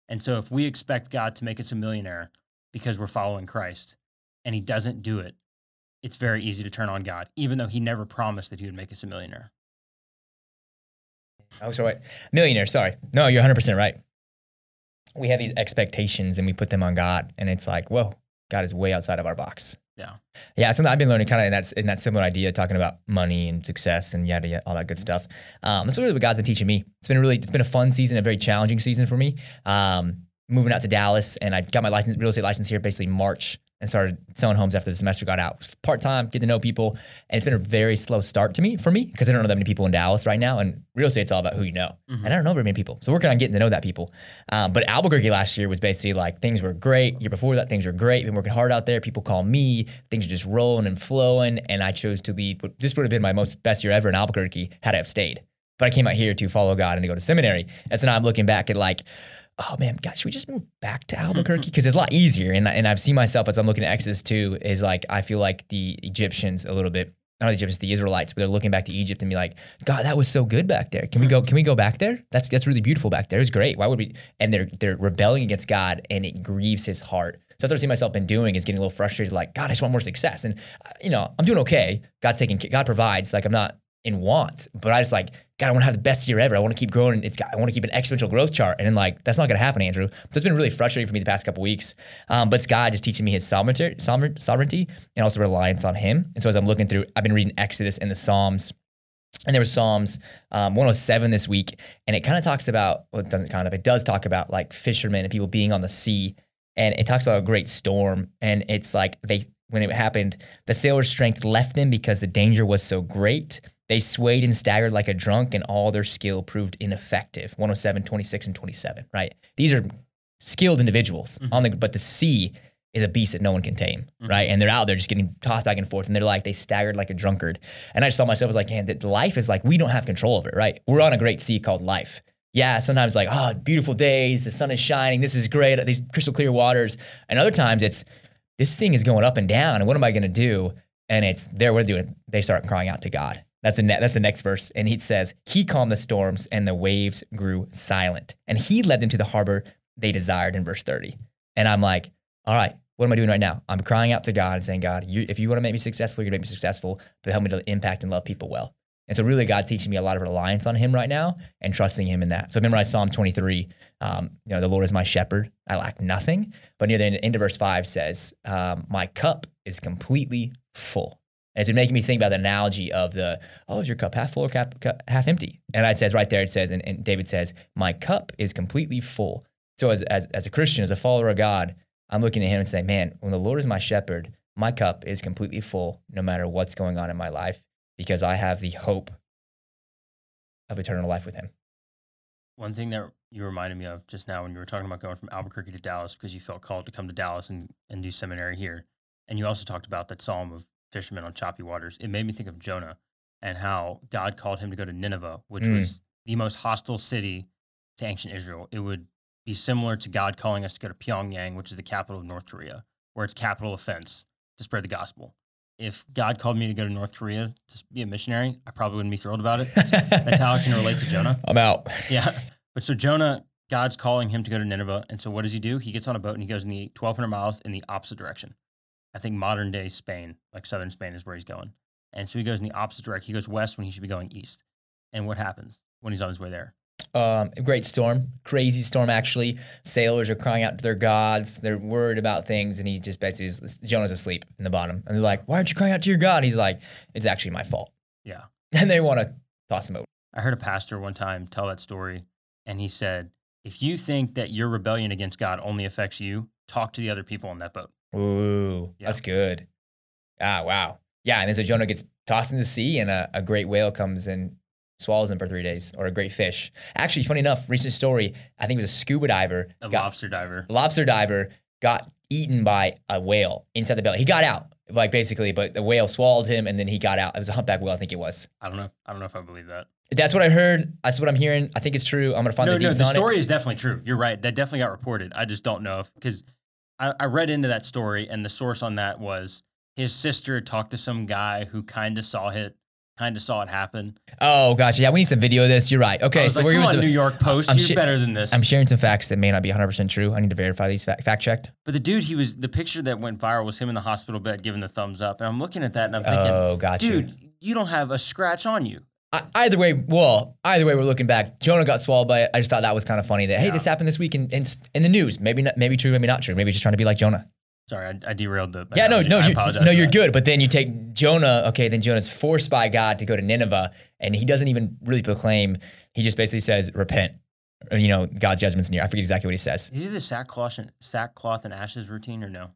And so if we expect God to make us a millionaire because we're following Christ and he doesn't do it, it's very easy to turn on God, even though he never promised that he would make us a millionaire. Oh, sorry. Millionaire, sorry. No, you're 100% right. We have these expectations and we put them on God, and it's like, whoa, God is way outside of our box. Yeah. Yeah, something I've been learning kind of in that, in that similar idea, talking about money and success and yada, yada all that good stuff. Um, that's really what God's been teaching me. It's been really, it's been a fun season, a very challenging season for me. Um, moving out to Dallas, and I got my license, real estate license here basically March and started selling homes after the semester got out. Part time, get to know people, and it's been a very slow start to me for me because I don't know that many people in Dallas right now. And real estate's all about who you know, Mhm. and I don't know very many people. So working on getting to know that people. Um, but Albuquerque last year was basically like things were great. Year before that, things were great. Been working hard out there. People call me. Things are just rolling and flowing, and I chose to lead. what This would have been my most best year ever in Albuquerque had I have stayed. But I came out here to follow God and to go to seminary. And so now I'm looking back at like oh man, God, should we just move back to Albuquerque? Because it's a lot easier. And, and I've seen myself as I'm looking at Exodus 2 is like, I feel like the Egyptians a little bit, not the Egyptians, the Israelites, but they're looking back to Egypt and be like, God, that was so good back there. Can we go, can we go back there? That's, that's really beautiful back there. It's great. Why would we? And they're, they're rebelling against God and it grieves his heart. So that's what I see myself been doing is getting a little frustrated, like, God, I just want more success. And, uh, you know, I'm doing okay. God's taking, care, God provides. Like, I'm not in want, but I just like, God, I want to have the best year ever. I want to keep growing. It's got, I want to keep an exponential growth chart. And then like, that's not going to happen, Andrew. So it's been really frustrating for me the past couple weeks. Um, but it's God just teaching me his sovereignty, sovereignty and also reliance on him. And so as I'm looking through, I've been reading Exodus and the Psalms. And there was Psalms um, 107 this week, and it kind of talks about, well, it doesn't kind of, it does talk about like fishermen and people being on the sea. And it talks about a great storm. And it's like they, when it happened, the sailors' strength left them because the danger was so great. They swayed and staggered like a drunk, and all their skill proved ineffective. 107, 26, and 27, right? These are skilled individuals on the, but the sea is a beast that no one can tame, Mhm. right? And they're out there just getting tossed back and forth, and they're like they staggered like a drunkard. And I just saw myself as like, man, that life is like we don't have control of it, right? We're on a great sea called life. Yeah, sometimes like, oh, beautiful days, the sun is shining, this is great, these crystal clear waters. And other times it's this thing is going up and down, and what am I going to do? And it's there. What are they doing? They start crying out to God. That's a ne- that's the next verse, and he says, "He calmed the storms, and the waves grew silent, and He led them to the harbor they desired." In verse thirty, and I'm like, "All right, what am I doing right now? I'm crying out to God and saying, God, you, if you want to make me successful, you're gonna make me successful, but help me to impact and love people well." And so, really, God's teaching me a lot of reliance on Him right now and trusting Him in that. So, remember I Psalm 23. Um, you know, the Lord is my shepherd; I lack nothing. But near the end, end of verse five says, um, "My cup is completely full." And it's been making me think about the analogy of the, "Oh, is your cup half full or half, half empty?" And it says right there, it says, and, and David says, "My cup is completely full." So, as, as as a Christian, as a follower of God, I'm looking at Him and saying, "Man, when the Lord is my shepherd, my cup is completely full, no matter what's going on in my life." because I have the hope of eternal life with him. One thing that you reminded me of just now when you were talking about going from Albuquerque to Dallas because you felt called to come to Dallas and, and do seminary here. And you also talked about that psalm of fishermen on choppy waters. It made me think of Jonah and how God called him to go to Nineveh, which Mm. was the most hostile city to ancient Israel. It would be similar to God calling us to go to Pyongyang, which is the capital of North Korea, where it's capital offense to spread the gospel. If God called me to go to North Korea to be a missionary, I probably wouldn't be thrilled about it. That's, that's how I can relate to Jonah. I'm out. Yeah. But so Jonah, God's calling him to go to Nineveh. And so what does he do? He gets on a boat and he goes in the 1,200 miles in the opposite direction. I think modern day Spain, like southern Spain, is where he's going. And so he goes in the opposite direction. He goes west when he should be going east. And what happens when he's on his way there? Um, a great storm, crazy storm. Actually, sailors are crying out to their gods. They're worried about things, and he just basically is, Jonah's asleep in the bottom, and they're like, "Why aren't you crying out to your God?" He's like, "It's actually my fault." Yeah. and they want to toss him over. I heard a pastor one time tell that story, and he said, if you think that your rebellion against God only affects you, talk to the other people on that boat. Ooh, Yeah. that's good. Ah, wow. Yeah, and then so Jonah gets tossed in the sea, and a, a great whale comes and swallows him for three days, or a great fish. Actually, funny enough, recent story. I think it was a scuba diver, A got- lobster diver. lobster diver got eaten by a whale inside the belly. He got out, like basically, but the whale swallowed him and then he got out. It was a humpback whale, I think it was. I don't know. I don't know if I believe that. That's what I heard. That's what I'm hearing. I think it's true. I'm gonna find no, the no, deeds the story it. is definitely true. You're right. That definitely got reported. I just don't know if because I, I read into that story and the source on that was his sister talked to some guy who kind of saw it, kind of saw it happen. Oh gosh, yeah, we need some video of this. You're right. Okay, so like, we're on, some, New York Post, I'm you're shi- better than this. I'm sharing some facts that may not be 100% true. I need to verify these fa- fact checked. But the dude, he was the picture that went viral was him in the hospital bed giving the thumbs up, and I'm looking at that and I'm thinking, Oh, got you. dude, you don't have a scratch on you. I, either way, well, either way, we're looking back. Jonah got swallowed by it. I just thought that was kind of funny that hey, Yeah. this happened this week in, in in the news. Maybe not, maybe true, maybe not true. Maybe just trying to be like Jonah. Sorry, I, I derailed the. Yeah, no, analogy. no, you, apologize no, you're good. But then you take Jonah. Okay, then Jonah's forced by God to go to Nineveh, and he doesn't even really proclaim. He just basically says, "Repent." Or, you know, God's judgment's near. I forget exactly what he says. Is he the sackcloth and sackcloth and ashes routine or no?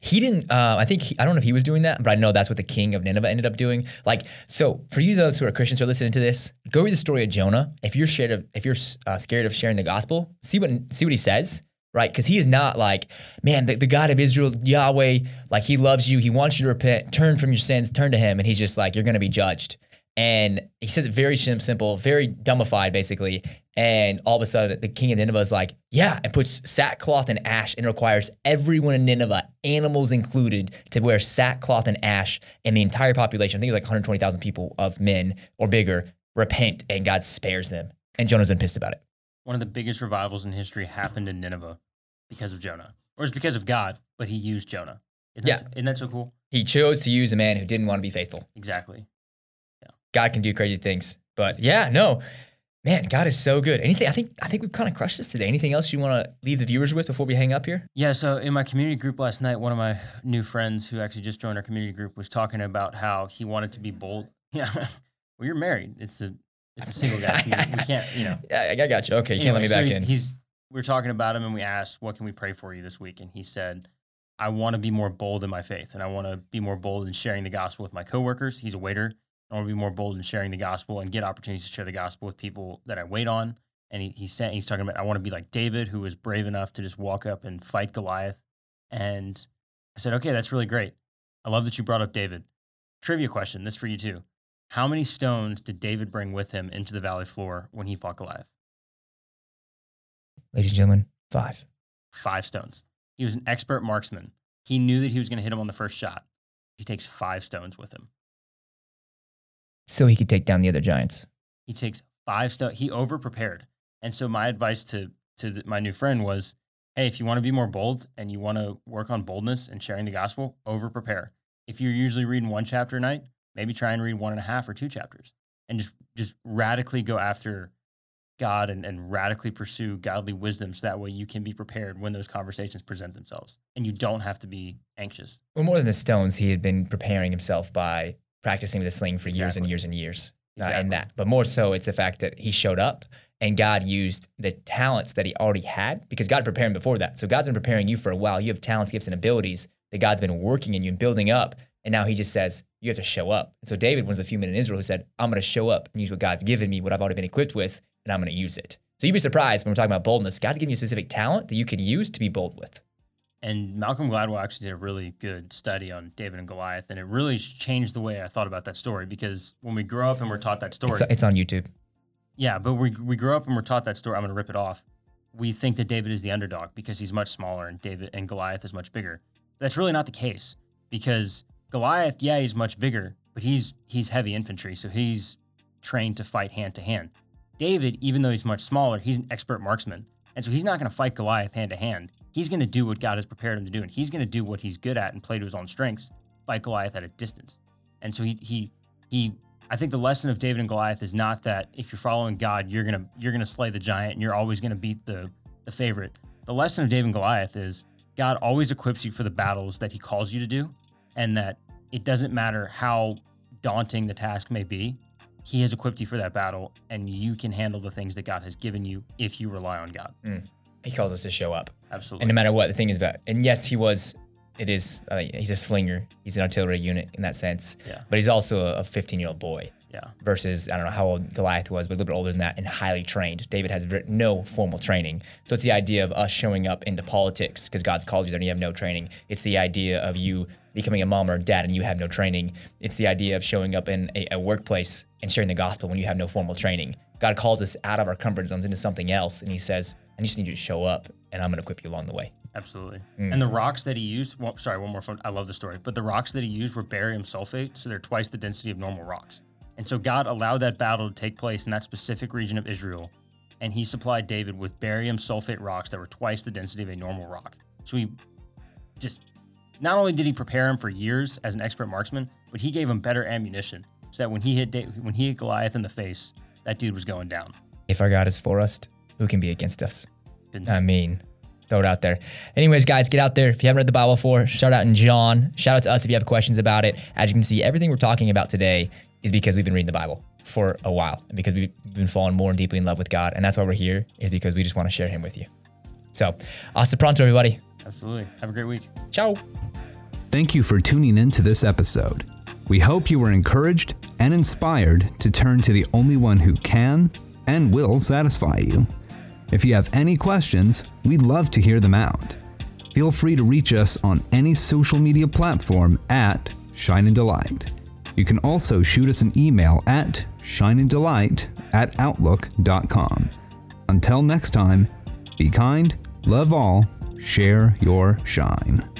He didn't. Uh, I think he, I don't know if he was doing that, but I know that's what the king of Nineveh ended up doing. Like, so for you those who are Christians who are listening to this, go read the story of Jonah. If you're scared of, if you're uh, scared of sharing the gospel, see what see what he says, right? Because he is not like, man, the, the God of Israel, Yahweh, like he loves you, he wants you to repent, turn from your sins, turn to him, and he's just like, you're gonna be judged. And he says it very simple, very dumbified, basically. And all of a sudden, the king of Nineveh is like, yeah, and puts sackcloth and ash and requires everyone in Nineveh, animals included, to wear sackcloth and ash. And the entire population, I think it was like 120,000 people of men or bigger, repent, and God spares them. And Jonah's been pissed about it. One of the biggest revivals in history happened in Nineveh because of Jonah, or it's because of God, but he used Jonah. Isn't Yeah. that, isn't that so cool? He chose to use a man who didn't want to be faithful. Exactly. God can do crazy things. But yeah, no, man, God is so good. Anything? I think I think we've kind of crushed this today. Anything else you want to leave the viewers with before we hang up here? Yeah, so in my community group last night, one of my new friends who actually just joined our community group was talking about how he wanted to be bold. Yeah, well, you're married. It's a it's a single guy. we can't, you know. Yeah, I got you. Okay, you can't let me back so in. He's we were talking about him and we asked, "What can we pray for you this week?" And he said, "I want to be more bold in my faith, and I want to be more bold in sharing the gospel with my coworkers. He's a waiter. I want to be more bold in sharing the gospel and get opportunities to share the gospel with people that I wait on." And he, he's saying he's talking about, "I want to be like David, who was brave enough to just walk up and fight Goliath." And I said, "Okay, that's really great. I love that you brought up David." Trivia question: This for you too. How many stones did David bring with him into the valley floor when he fought Goliath? Ladies and gentlemen, five. five stones. He was an expert marksman. He knew that he was going to hit him on the first shot. He takes five stones with him. So he could take down the other giants. He takes five stones. He over prepared. And so my advice to to the, my new friend was, hey, if you want to be more bold and you want to work on boldness and sharing the gospel, over prepare. If you're usually reading one chapter a night, maybe try and read one and a half or two chapters, and just just radically go after God and, and radically pursue godly wisdom so that way you can be prepared when those conversations present themselves and you don't have to be anxious. Well, more than the stones, he had been preparing himself by practicing a sling for years and years and years. Uh, and that, but more so, it's the fact that he showed up and God used the talents that he already had because God prepared him before that. So God's been preparing you for a while. You have talents, gifts, and abilities that God's been working in you and building up. And now he just says, you have to show up. And so David was the few men in Israel who said, I'm going to show up and use what God's given me, what I've already been equipped with, and I'm going to use it. So you'd be surprised when we're talking about boldness. God's giving you a specific talent that you can use to be bold with. And Malcolm Gladwell actually did a really good study on David and Goliath, and it really changed the way I thought about that story because when we grow up and we're taught that story, It's, it's on YouTube. yeah, but we we grow up and we're taught that story. I'm going to rip it off. We think that David is the underdog because he's much smaller, and David and Goliath is much bigger. That's really not the case because Goliath, yeah, he's much bigger, but he's he's heavy infantry, so he's trained to fight hand to hand. David, even though he's much smaller, he's an expert marksman, and so he's not going to fight Goliath hand to hand. He's going to do what God has prepared him to do, and he's going to do what he's good at and play to his own strengths, fight Goliath at a distance. And so he he he. I think the lesson of David and Goliath is not that if you're following God, you're gonna you're gonna slay the giant and you're always gonna beat the the favorite. The lesson of David and Goliath is God always equips you for the battles that He calls you to do, and that it doesn't matter how daunting the task may be. He has equipped you for that battle, and you can handle the things that God has given you if you rely on God. Mm. He calls us to show up. Absolutely. And no matter what the thing is about, and yes, he was it is uh, he's a slinger. He's an artillery unit in that sense. Yeah. But he's also a 15 year old boy Yeah. versus I don't know how old Goliath was, but a little bit older than that and highly trained. David has no formal training. So it's the idea of us showing up into politics because God's called you there and you have no training. It's the idea of you becoming a mom or a dad and you have no training. It's the idea of showing up in a, a workplace and sharing the gospel when you have no formal training. God calls us out of our comfort zones into something else and he says, I just need you to show up and I'm going to equip you along the way. Absolutely. Mm. And the rocks that he used, well, sorry, one more fun. I love the story, but the rocks that he used were barium sulfate, so they're twice the density of normal rocks. And so God allowed that battle to take place in that specific region of Israel, and he supplied David with barium sulfate rocks that were twice the density of a normal rock. So he just not only did he prepare him for years as an expert marksman, but he gave him better ammunition so that when he hit Da- when he hit Goliath in the face, that dude was going down. If our God is for us, who can be against us? Didn't- I mean, throw it out there. Anyways, guys, get out there. If you haven't read the Bible before, start out in John. Shout out to us if you have questions about it. As you can see, everything we're talking about today is because we've been reading the Bible for a while and because we've been falling more and deeply in love with God. And that's why we're here, is because we just want to share Him with you. So, hasta pronto, everybody. Absolutely. Have a great week. Ciao. Thank you for tuning in to this episode. We hope you were encouraged and inspired to turn to the only one who can and will satisfy you. If you have any questions, we'd love to hear them out. Feel free to reach us on any social media platform at Shine and Delight. You can also shoot us an email at shineanddelight at outlook.com. Until next time, be kind, love all, share your shine.